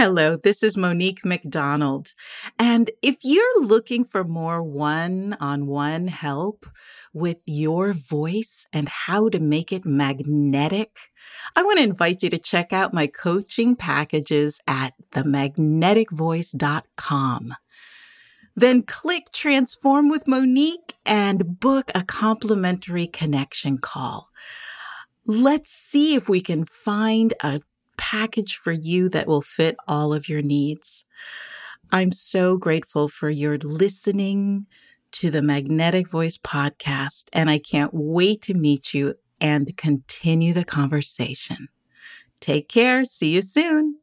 Hello, this is Monique McDonald. And if you're looking for more one on one help with your voice and how to make it magnetic, I want to invite you to check out my coaching packages at themagneticvoice.com. Then click Transform with Monique and book a complimentary connection call. Let's see if we can find a package for you that will fit all of your needs. I'm so grateful for your listening to the Magnetic Voice podcast, and I can't wait to meet you and continue the conversation. Take care. See you soon.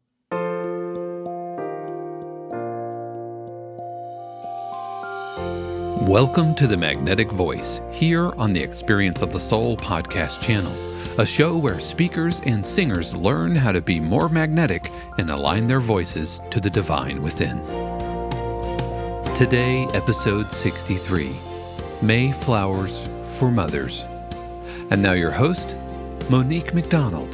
Welcome to the Magnetic Voice here on the Experience of the Soul podcast channel a show where speakers and singers learn how to be more magnetic and align their voices to the divine within. Today, episode 63 May Flowers for Mothers. And now, your host, Monique McDonald.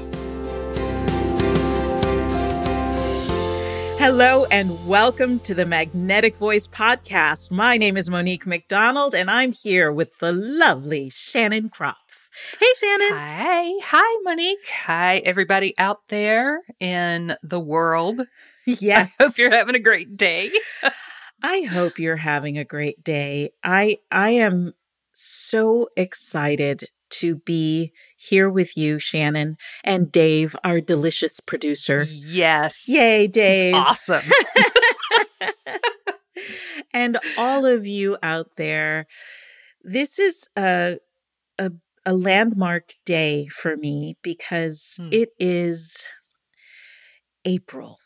Hello and welcome to the Magnetic Voice podcast. My name is Monique McDonald and I'm here with the lovely Shannon Kropf. Hey, Shannon. Hi. Hi, Monique. Hi, everybody out there in the world. Yes. I hope you're having a great day. I hope you're having a great day. I I am so excited to be here with you, Shannon, and Dave, our delicious producer. Yes. Yay, Dave. awesome. and all of you out there. This is a a a landmark day for me because hmm. it is April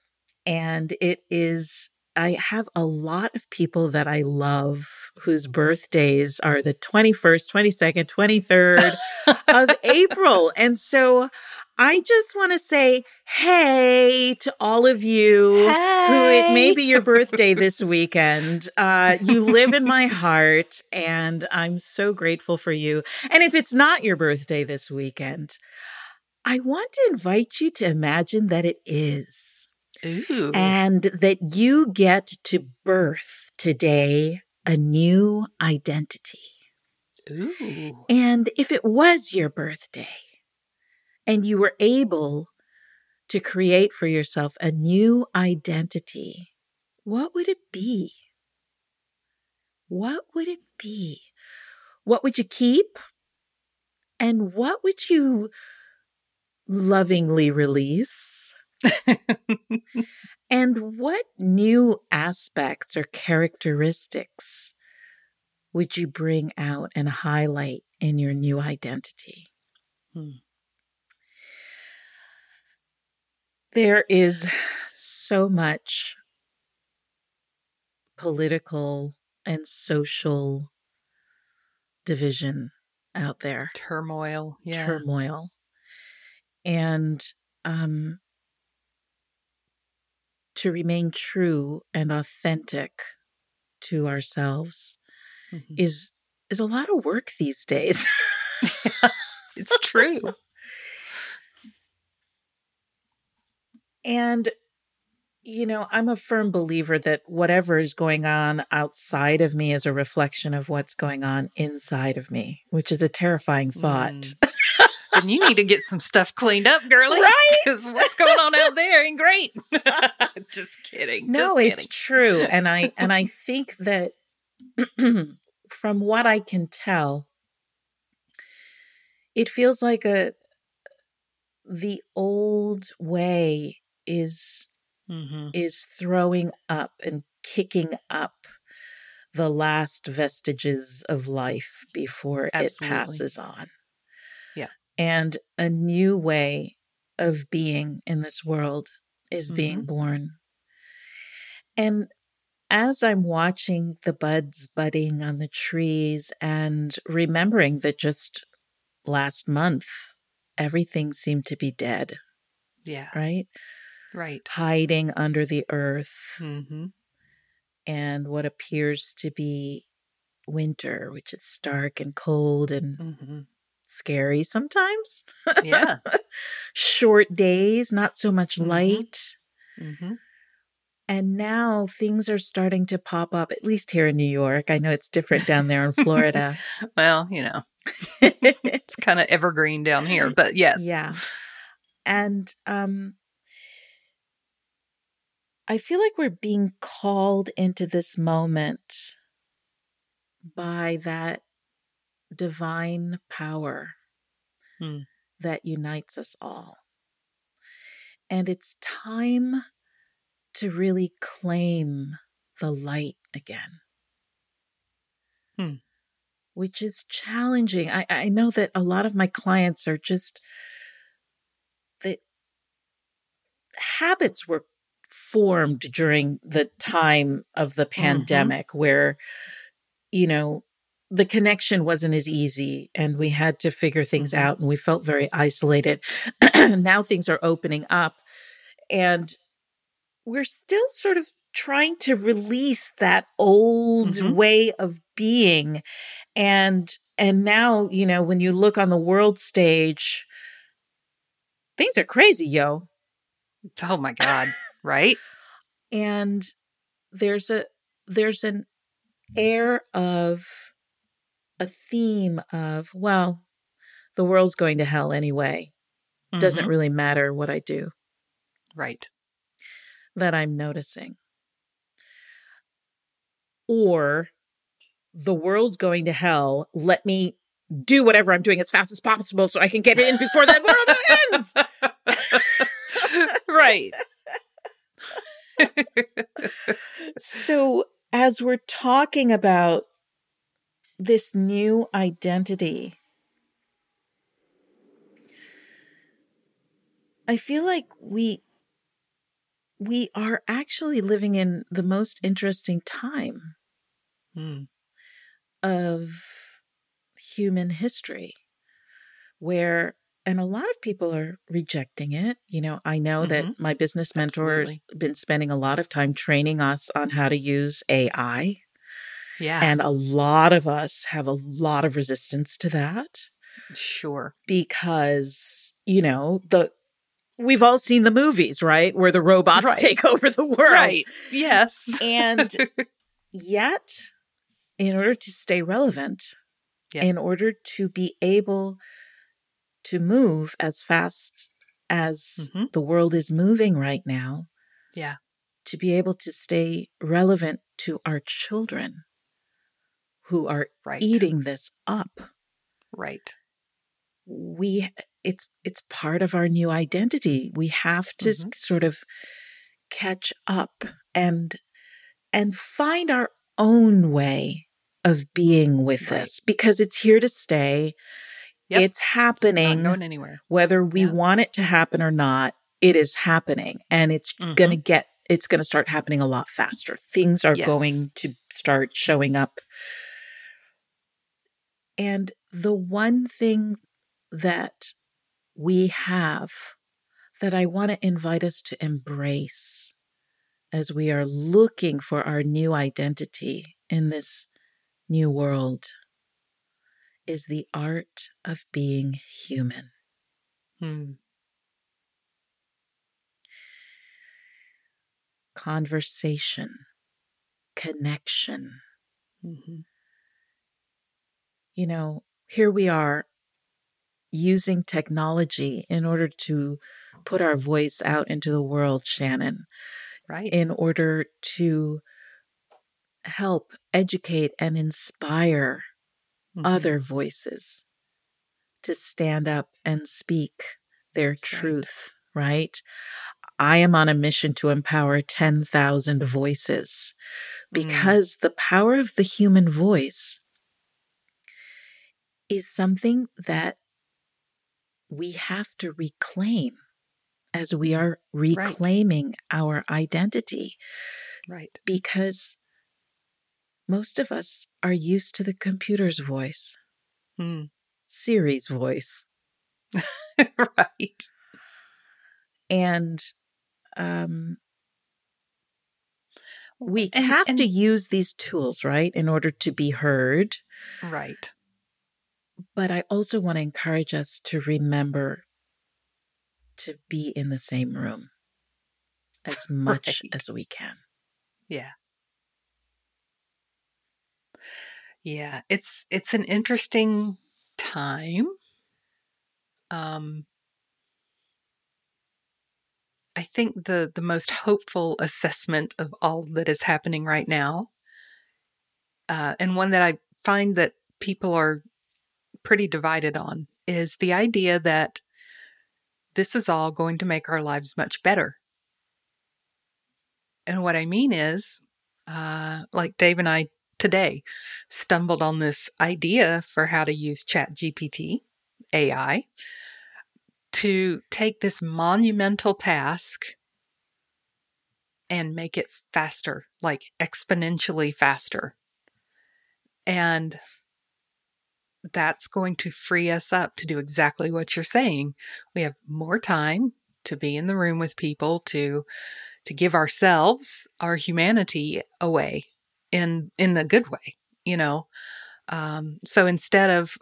and it is I have a lot of people that I love whose birthdays are the 21st, 22nd, 23rd of April. And so I just want to say hey to all of you hey. who it may be your birthday this weekend. Uh, you live in my heart, and I'm so grateful for you. And if it's not your birthday this weekend, I want to invite you to imagine that it is. Ooh. And that you get to birth today a new identity. Ooh. And if it was your birthday, and you were able to create for yourself a new identity, what would it be? What would it be? What would you keep? And what would you lovingly release? and what new aspects or characteristics would you bring out and highlight in your new identity? Hmm. There is so much political and social division out there, turmoil, yeah. turmoil, and um, to remain true and authentic to ourselves mm-hmm. is is a lot of work these days. it's true. And, you know, I'm a firm believer that whatever is going on outside of me is a reflection of what's going on inside of me, which is a terrifying thought. Mm. and you need to get some stuff cleaned up, girlie. Right? Because what's going on out there ain't great. Just kidding. No, Just it's kidding. true. And I and I think that from what I can tell, it feels like a the old way is mm-hmm. is throwing up and kicking up the last vestiges of life before Absolutely. it passes on. Yeah. And a new way of being in this world is mm-hmm. being born. And as I'm watching the buds budding on the trees and remembering that just last month, everything seemed to be dead. Yeah. Right? Right hiding under the earth mm-hmm. and what appears to be winter which is stark and cold and mm-hmm. scary sometimes yeah short days not so much mm-hmm. light mm-hmm. And now things are starting to pop up, at least here in New York. I know it's different down there in Florida. well, you know, it's kind of evergreen down here, but yes. Yeah. And um, I feel like we're being called into this moment by that divine power Hmm. that unites us all. And it's time to really claim the light again. Hmm. Which is challenging. I, I know that a lot of my clients are just the habits were formed during the time of the pandemic where, you know, the connection wasn't as easy and we had to figure things Mhm. out and we felt very isolated. now things are opening up and we're still sort of trying to release that old Mhm. way of being and and now you know when you look on the world stage things are crazy yo Oh my God. Right? and there's a there's an air of a theme of well the world's going to hell anyway doesn't Mhm. really matter what i do Right. that i'm noticing or the world's going to hell let me do whatever i'm doing as fast as possible so i can get in before the world ends right. So, as we're talking about this new identity, I feel like we we are actually living in the most interesting time Hmm. of human history where and a lot of people are rejecting it. You know, I know that mm-hmm. my business mentor's Absolutely. been spending a lot of time training us on how to use AI. Yeah. And a lot of us have a lot of resistance to that sure. because, you know, the we've all seen the movies, right? Where the robots Right. take over the world. Right. Yes. And yet, in order to stay relevant, Yeah. in order to be able to move as fast as Mhm. the world is moving right now, Yeah. to be able to stay relevant to our children who are Right. eating this up Right. we it's it's part of our new identity we have to Mhm. sort of catch up and and find our own way of being with Right. this because it's here to stay Yep. it's It's happening not going anywhere. whether we Yeah. want it to happen or not it is happening and it's Mhm. going to get it's going to start happening a lot faster things are Yes. going to start showing up and the one thing that we have that I want to invite us to embrace as we are looking for our new identity in this new world is the art of being human. Hmm. Conversation, connection. hmm You know, here we are using technology in order to put our voice out into the world, Shannon. Right. in order to help educate and inspire Mhm. other voices to stand up and speak their truth, right? I am on a mission to empower 10,000 voices Mm. because the power of the human voice is something that we have to reclaim as we are reclaiming our identity Right. because most of us are used to the computer's voice, Hmm. Siri's voice. right. And um, we And- have and- to use these tools, right, in order to be heard. Right. But I also want to encourage us to remember to be in the same room. as much Right. as we can. Yeah. Yeah, it's it's an interesting time. Um I think the the most hopeful assessment of all that is happening right now uh and one that I find that people are pretty divided on is the idea that this is all going to make our lives much better. And what I mean is, uh, like Dave and I today stumbled on this idea for how to use Chat GPT, AI, to take this monumental task and make it faster, like exponentially faster. And that's going to free us up to do exactly what you're saying. We have more time to be in the room with people to to give ourselves our humanity away in in a good way, you know. Um, so instead of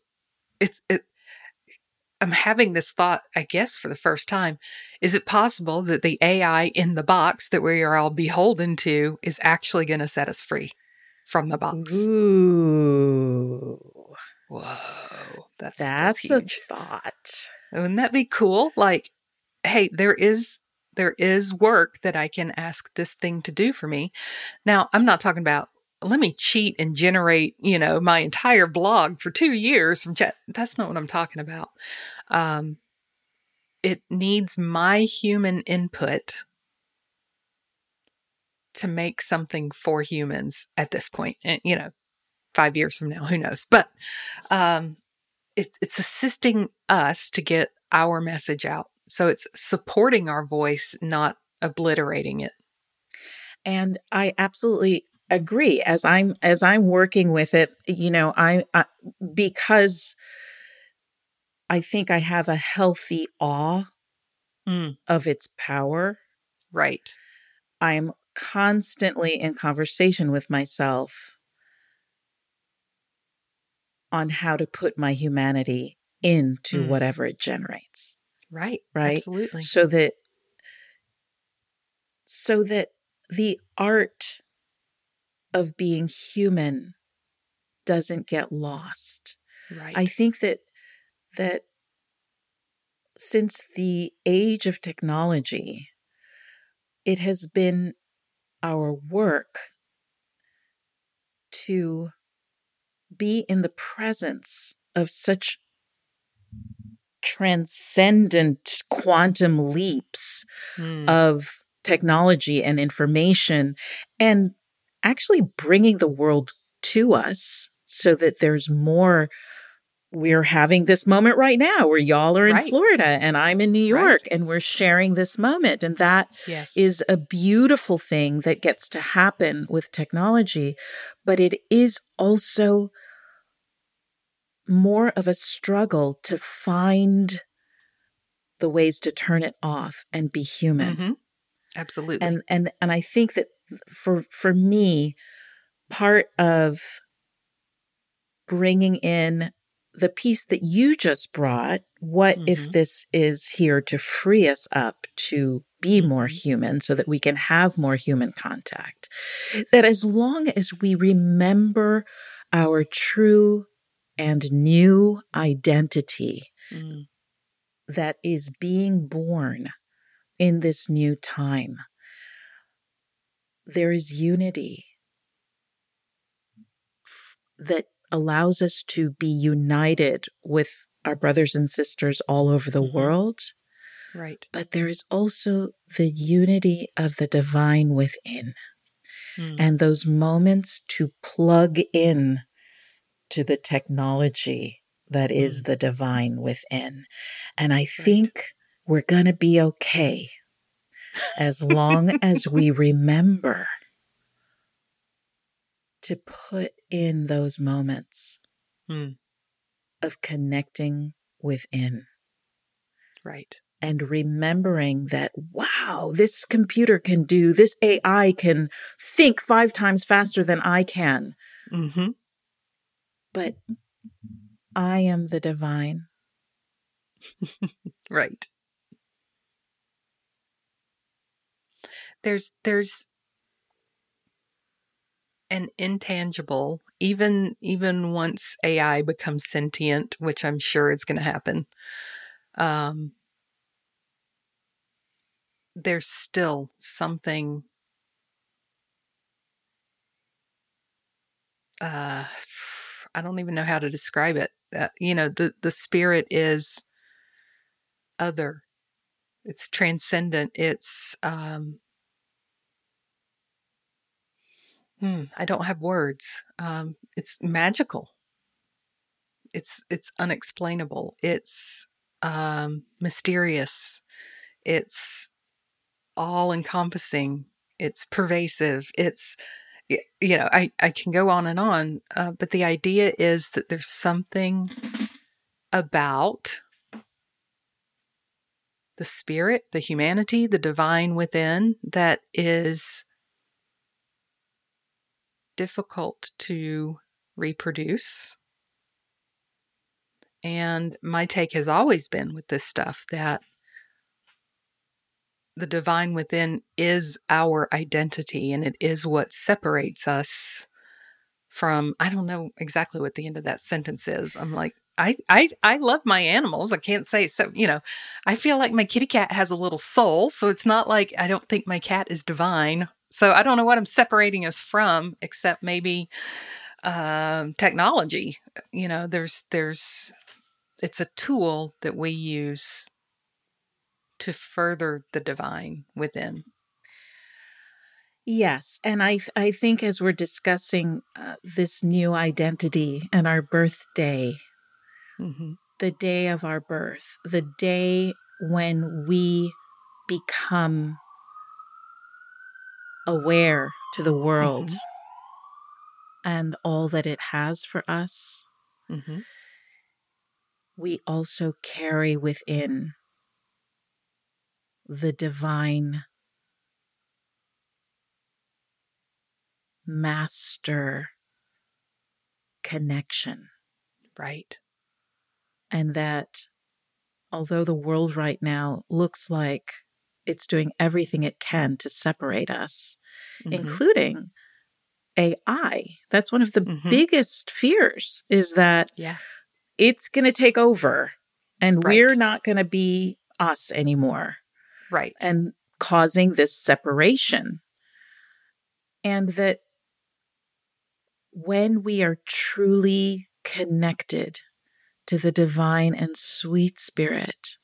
it's it, I'm having this thought, I guess, for the first time. Is it possible that the AI in the box that we are all beholden to is actually going to set us free from the box? Ooh, Whoa, that's that's, that's, a thought. Wouldn't that be cool? Like, hey, there is there is work that I can ask this thing to do for me. Now, I'm not talking about let me cheat and generate, you know, my entire blog for two years from chat. That's not what I'm talking about. Um, it needs my human input to make something for humans at this point. And, you know, five years from now, who knows? But um, it, it's assisting us to get our message out. So it's supporting our voice, not obliterating it. And I absolutely agree as I'm as I'm working with it, you know, I, I because I think I have a healthy awe Mm. of its power. Right. I'm constantly in conversation with myself on how to put my humanity into Mm. whatever it generates. Right. Right. Absolutely. so that so that the art of being human doesn't get lost Right. i think that that since the age of technology it has been our work to be in the presence of such transcendent quantum leaps Mm. of technology and information and actually bringing the world to us so that there's more we're having this moment right now where y'all are in Right. Florida and I'm in New Right. York and we're sharing this moment and that yes. is a beautiful thing that gets to happen with technology but it is also more of a struggle to find the ways to turn it off and be human Mhm. Absolutely. and and and I think that for for me part of bringing in the piece that you just brought what if Mhm. this is here to free us up to be more Mhm. human so that we can have more human contact that as long as we remember our true and new identity Mm. that is being born in this new time. There is unity that allows us to be united with our brothers and sisters all over the Mhm. world, Right. but there is also the unity of the divine within Mm. and those moments to plug in to the technology that is the divine within. And I think we're going to be okay as long as we remember to put in those moments Mm. of connecting within Right. and remembering that, wow, this computer can do, this AI can think five times faster than I can, Mm-hmm. but I am the divine. Right. There's there's an intangible even even once AI becomes sentient, which I'm sure is going to happen. Um, there's still something uh I don't even know how to describe it. Uh, you know, the the spirit is other. It's transcendent. It's um hmm, I don't have words. Um it's magical. It's it's unexplainable. It's um mysterious. It's all encompassing. It's pervasive. It's you know, I, I can go on and on, uh, but the idea is that there's something about the spirit, the humanity, the divine within that is difficult to reproduce. And my take has always been with this stuff that the divine within is our identity and it is what separates us from I don't know exactly what the end of that sentence is. I'm like I I I love my animals. I can't say so, you know. I feel like my kitty cat has a little soul, so it's not like I don't think my cat is divine. So I don't know what I'm separating us from except maybe um technology. You know, there's there's it's a tool that we use to further the divine within. Yes, and I I think as we're discussing uh, this new identity and our birthday, mm-hmm. the day of our birth, the day when we become aware to the world mm-hmm. and all that it has for us, mm-hmm. we also carry within the divine master connection. Right. And that although the world right now looks like it's doing everything it can to separate us, mm-hmm. including AI. That's one of the mm-hmm. biggest fears is that yeah. it's going to take over and right. we're not going to be us anymore. Right. And causing this separation. And that when we are truly connected to the divine and sweet spirit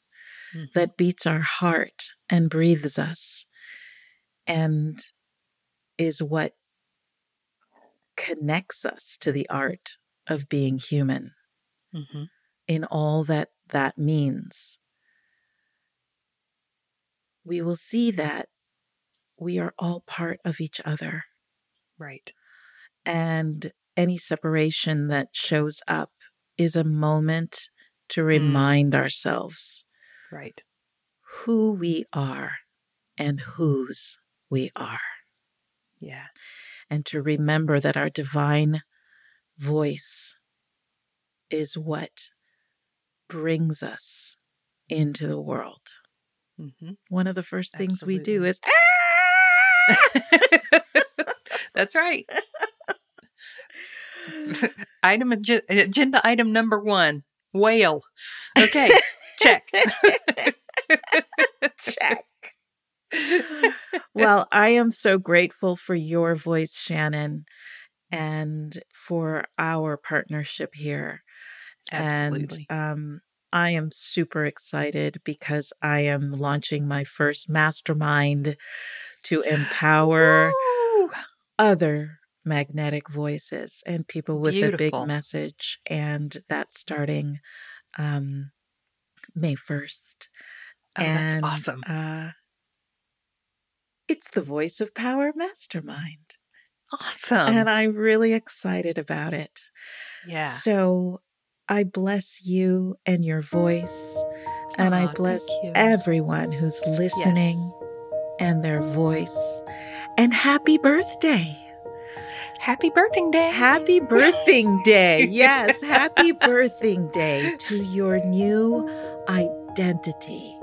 mm-hmm. that beats our heart and breathes us and is what connects us to the art of being human mm-hmm. in all that that means we will see that we are all part of each other. Right. And any separation that shows up is a moment to mm. remind mm. ourselves right who we are and whose we are. Yeah. And to remember that our divine voice is what brings us into the world. Mm-hmm. One of the first things Absolutely. we do is, ah! That's right. item agenda item number one wail. Okay, check. well, I am so grateful for your voice, Shannon, and for our partnership here. Absolutely. And um, I am super excited because I am launching my first mastermind to empower other magnetic voices and people with Beautiful. a big message. And that's starting um, May 1st. Oh, and, that's awesome. Uh, it's the Voice of Power Mastermind. Awesome. And I'm really excited about it. Yeah. So I bless you and your voice. And I bless everyone who's listening yes. and their voice. And happy birthday. Happy birthing day. Happy birthing day. Yes, happy birthing day to your new identity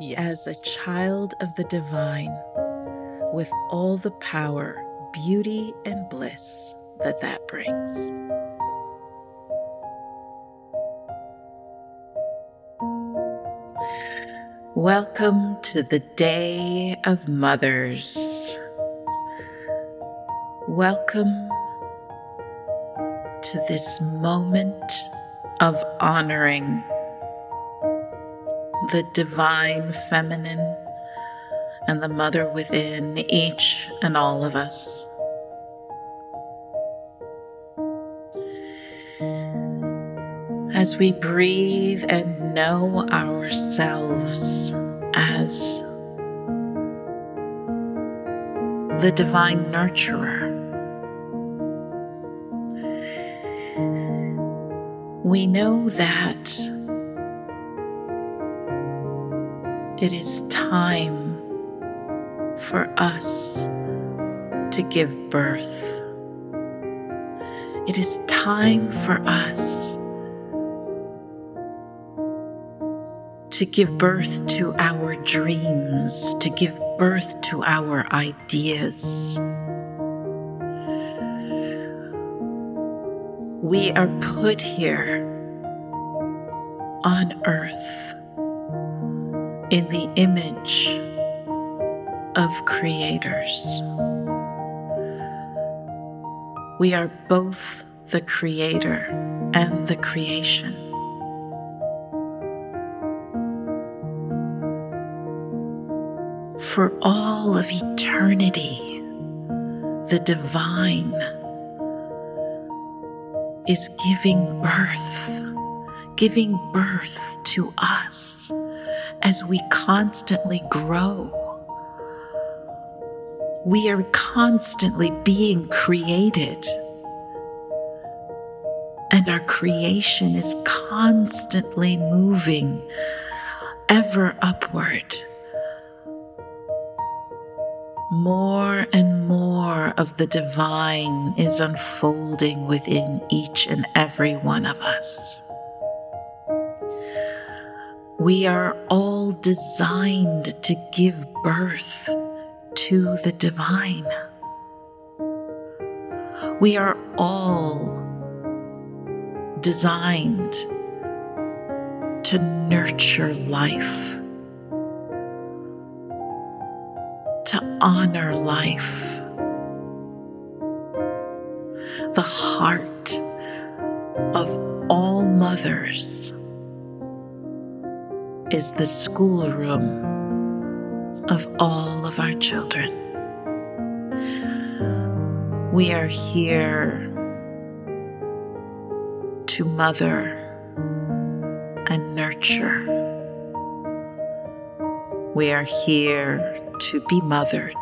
yes. as a child of the divine, with all the power, beauty, and bliss that that brings. Welcome to the Day of Mothers. Welcome to this moment of honoring the divine feminine and the mother within each and all of us. As we breathe and know ourselves as the divine nurturer. We know that it is time for us to give birth. It is time for us to give birth to our dreams, to give birth to our ideas. We are put here on earth in the image of creators. We are both the creator and the creation. For all of eternity, the divine is giving birth, giving birth to us as we constantly grow. We are constantly being created, and our creation is constantly moving ever upward. More and more of the divine is unfolding within each and every one of us. We are all designed to give birth to the divine. We are all designed to nurture life, to honor life. The heart of all mothers is the schoolroom of all of our children. We are here to mother and nurture. We are here to be mothered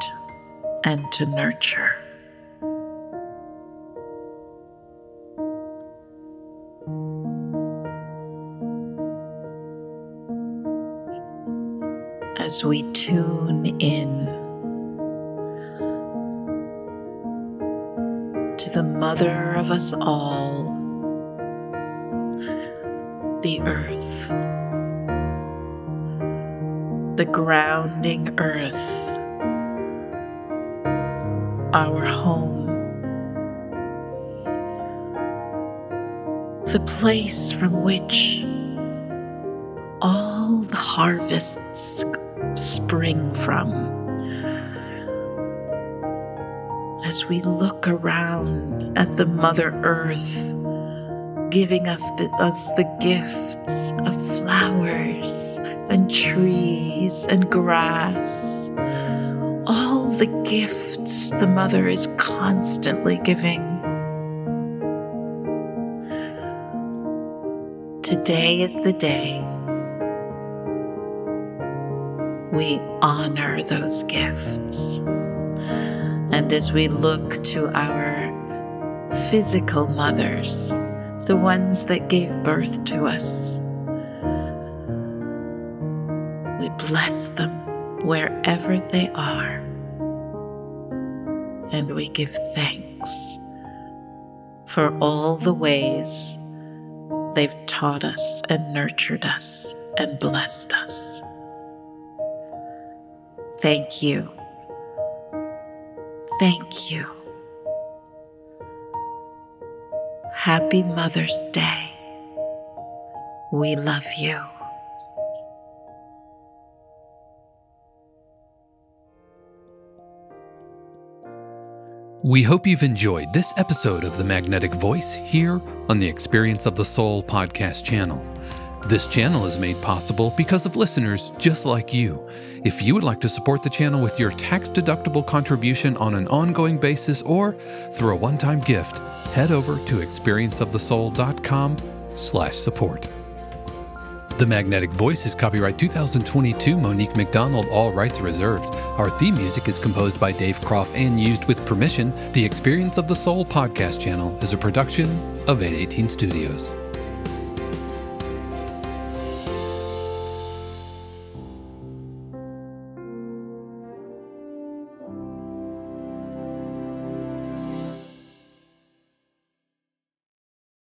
and to nurture. As we tune in to the mother of us all, the earth, the grounding earth, our home, the place from which all the harvests spring from. As we look around at the Mother Earth, giving us the, us the gifts of flowers and trees and grass, all the gifts the Mother is constantly giving. Today is the day we honor those gifts. And as we look to our physical mothers, the ones that gave birth to us, we bless them wherever they are. And we give thanks for all the ways they've taught us and nurtured us and blessed us. Thank you thank you. Happy Mother's Day. We love you. We hope you've enjoyed this episode of The Magnetic Voice here on the Experience of the Soul podcast channel. This channel is made possible because of listeners just like you. If you would like to support the channel with your tax-deductible contribution on an ongoing basis or through a one-time gift, head over to experienceofthesoul.com slash support. The Magnetic Voice is copyright 2022 Monique McDonald, all rights reserved. Our theme music is composed by Dave Kropf and used with permission. The Experience of the Soul podcast channel is a production of 818 Studios.